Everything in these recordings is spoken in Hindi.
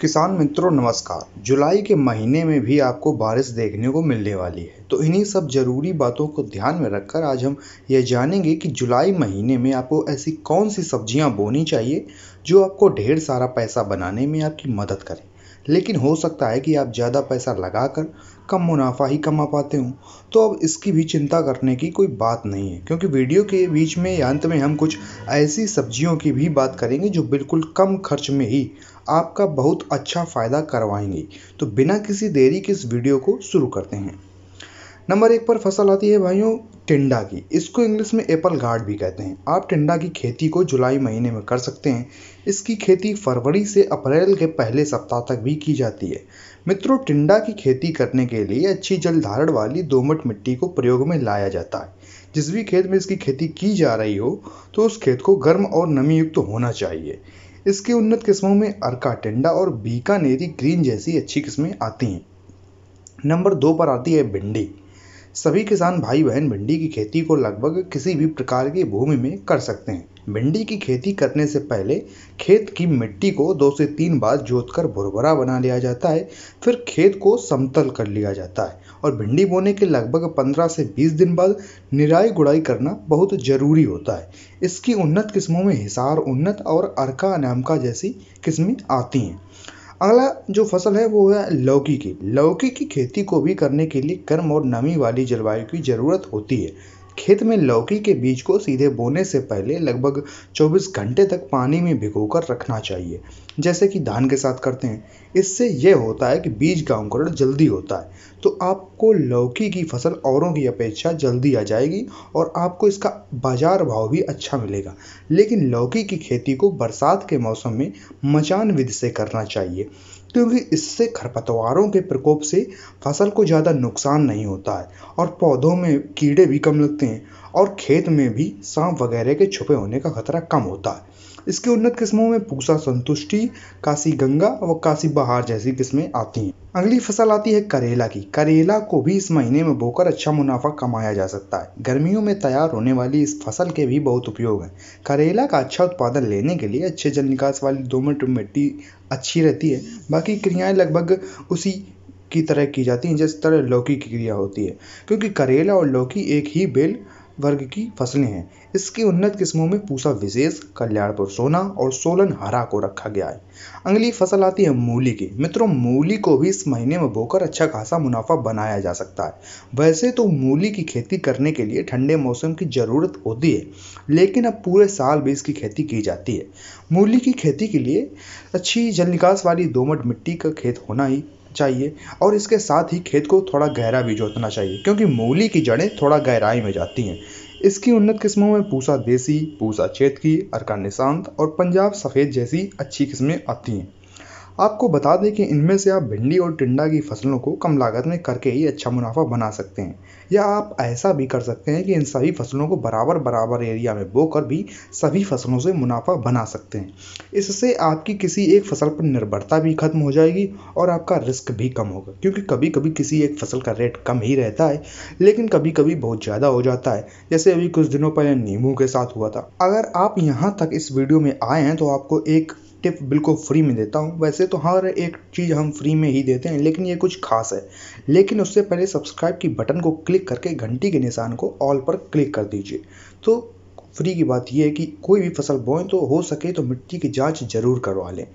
किसान मित्रों, नमस्कार। जुलाई के महीने में भी आपको बारिश देखने को मिलने वाली है। तो इन्हीं सब ज़रूरी बातों को ध्यान में रखकर आज हम यह जानेंगे कि जुलाई महीने में आपको ऐसी कौन सी सब्ज़ियाँ बोनी चाहिए, जो आपको ढेर सारा पैसा बनाने में आपकी मदद करें। लेकिन हो सकता है कि आप ज़्यादा पैसा लगाकर कम मुनाफा ही कमा पाते हों। तो अब इसकी भी चिंता करने की कोई बात नहीं है, क्योंकि वीडियो के बीच में या अंत में हम कुछ ऐसी सब्जियों की भी बात करेंगे जो बिल्कुल कम खर्च में ही आपका बहुत अच्छा फ़ायदा करवाएँगी। तो बिना किसी देरी के इस वीडियो को शुरू करते हैं। नंबर एक पर फ़सल आती है भाइयों, टिंडा की। इसको इंग्लिश में एप्पल गार्ड भी कहते हैं। आप टिंडा की खेती को जुलाई महीने में कर सकते हैं। इसकी खेती फरवरी से अप्रैल के पहले सप्ताह तक भी की जाती है। मित्रों, टिंडा की खेती करने के लिए अच्छी जल धारण वाली दोमट मिट्टी को प्रयोग में लाया जाता है। जिस भी खेत में इसकी खेती की जा रही हो तो उस खेत को गर्म और नमी युक्त तो होना चाहिए। इसकी उन्नत किस्मों में अर्का टिंडा और बीकानेरी ग्रीन जैसी अच्छी किस्में आती हैं। नंबर दो पर आती है भिंडी। सभी किसान भाई बहन भिंडी की खेती को लगभग किसी भी प्रकार की भूमि में कर सकते हैं। भिंडी की खेती करने से पहले खेत की मिट्टी को दो से तीन बार जोतकर भुरभुरा बना लिया जाता है, फिर खेत को समतल कर लिया जाता है और भिंडी बोने के लगभग 15 से 20 दिन बाद निराई गुड़ाई करना बहुत ज़रूरी होता है। इसकी उन्नत किस्मों में हिसार उन्नत और अर्का अनामका जैसी किस्में आती हैं। अगला जो फ़सल है वो है लौकी की। लौकी की खेती को भी करने के लिए गर्म और नमी वाली जलवायु की ज़रूरत होती है। खेत में लौकी के बीज को सीधे बोने से पहले लगभग 24 घंटे तक पानी में भिगोकर रखना चाहिए, जैसे कि धान के साथ करते हैं। इससे यह होता है कि बीज का अंकुरण जल्दी होता है। तो आपको लौकी की फ़सल औरों की अपेक्षा जल्दी आ जाएगी और आपको इसका बाज़ार भाव भी अच्छा मिलेगा। लेकिन लौकी की खेती को बरसात के मौसम में मचान विधि से करना चाहिए। क्योंकि इससे खरपतवारों के प्रकोप से फ़सल को ज़्यादा नुकसान नहीं होता है और पौधों में कीड़े भी कम लगते हैं और खेत में भी सांप वगैरह के छुपे होने का खतरा कम होता है। इसकी उन्नत किस्मों में पूसा संतुष्टि, काशी गंगा व काशी बहार जैसी किस्में आती हैं। अगली फ़सल आती है करेला की। करेला को भी इस महीने में बोकर अच्छा मुनाफा कमाया जा सकता है। गर्मियों में तैयार होने वाली इस फ़सल के भी बहुत उपयोग हैं। करेला का अच्छा उत्पादन लेने के लिए अच्छे जल निकास वाली दो दोमट मिट्टी अच्छी रहती है। बाकी क्रियाएँ लगभग उसी की तरह की जाती हैं, जिस तरह लौकी की क्रिया होती है। क्योंकि करेला और लौकी एक ही बेल वर्ग की फ़सलें हैं। इसकी उन्नत किस्मों में पूसा विशेष कल्याणपुर सोना और सोलन हरा को रखा गया है। अगली फ़सल आती है मूली की। मित्रों, मूली को भी इस महीने में बोकर अच्छा खासा मुनाफा बनाया जा सकता है। वैसे तो मूली की खेती करने के लिए ठंडे मौसम की ज़रूरत होती है, लेकिन अब पूरे साल भी इसकी खेती की जाती है। मूली की खेती के लिए अच्छी जल निकास वाली दोमट मिट्टी का खेत होना ही चाहिए और इसके साथ ही खेत को थोड़ा गहरा भी जोतना चाहिए, क्योंकि मूली की जड़ें थोड़ा गहराई में जाती हैं। इसकी उन्नत किस्मों में पूसा देसी, पूसा चेतकी, अरका निशांत और पंजाब सफ़ेद जैसी अच्छी किस्में आती हैं। आपको बता दें कि इनमें से आप भिंडी और टिंडा की फ़सलों को कम लागत में करके ही अच्छा मुनाफा बना सकते हैं। या आप ऐसा भी कर सकते हैं कि इन सभी फ़सलों को बराबर बराबर एरिया में बोकर भी सभी फ़सलों से मुनाफा बना सकते हैं। इससे आपकी किसी एक फ़सल पर निर्भरता भी खत्म हो जाएगी और आपका रिस्क भी कम होगा, क्योंकि कभी कभी किसी एक फ़सल का रेट कम ही रहता है, लेकिन कभी कभी बहुत ज़्यादा हो जाता है, जैसे अभी कुछ दिनों पहले नींबू के साथ हुआ था। अगर आप यहाँ तक इस वीडियो में आए हैं तो आपको एक टिप बिल्कुल फ्री में देता हूँ। वैसे तो हर एक चीज़ हम फ्री में ही देते हैं, लेकिन ये कुछ खास है। लेकिन उससे पहले सब्सक्राइब की बटन को क्लिक करके घंटी के निशान को ऑल पर क्लिक कर दीजिए। तो फ्री की बात यह है कि कोई भी फ़सल बोएँ तो हो सके तो मिट्टी की जाँच ज़रूर करवा लें।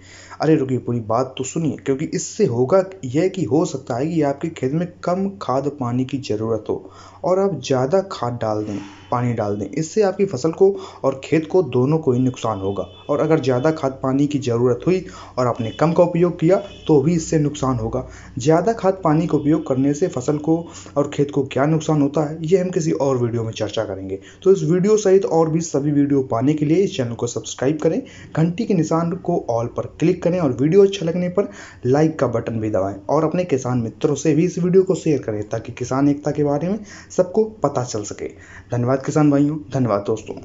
अरे रुकिए, पूरी बात तो सुनिए, क्योंकि इससे होगा यह कि हो सकता है कि आपके खेत में कम खाद पानी की ज़रूरत हो और आप ज़्यादा खाद डाल दें, पानी डाल दें। इससे आपकी फ़सल को और खेत को दोनों को ही नुकसान होगा और अगर ज़्यादा खाद पानी की ज़रूरत हुई और आपने कम का उपयोग किया तो भी इससे नुकसान होगा। ज़्यादा खाद पानी का उपयोग करने से फ़सल को और खेत को क्या नुकसान होता है, ये हम किसी और वीडियो में चर्चा करेंगे। तो इस वीडियो सहित और भी सभी वीडियो पाने के लिए इस चैनल को सब्सक्राइब करें, घंटी के निशान को ऑल पर क्लिक करें और वीडियो अच्छा लगने पर लाइक का बटन भी दबाएँ और अपने किसान मित्रों से भी इस वीडियो को शेयर करें ताकि किसान एकता के बारे में सबको पता चल सके। धन्यवाद किसान भाइयों, धन्यवाद दोस्तों।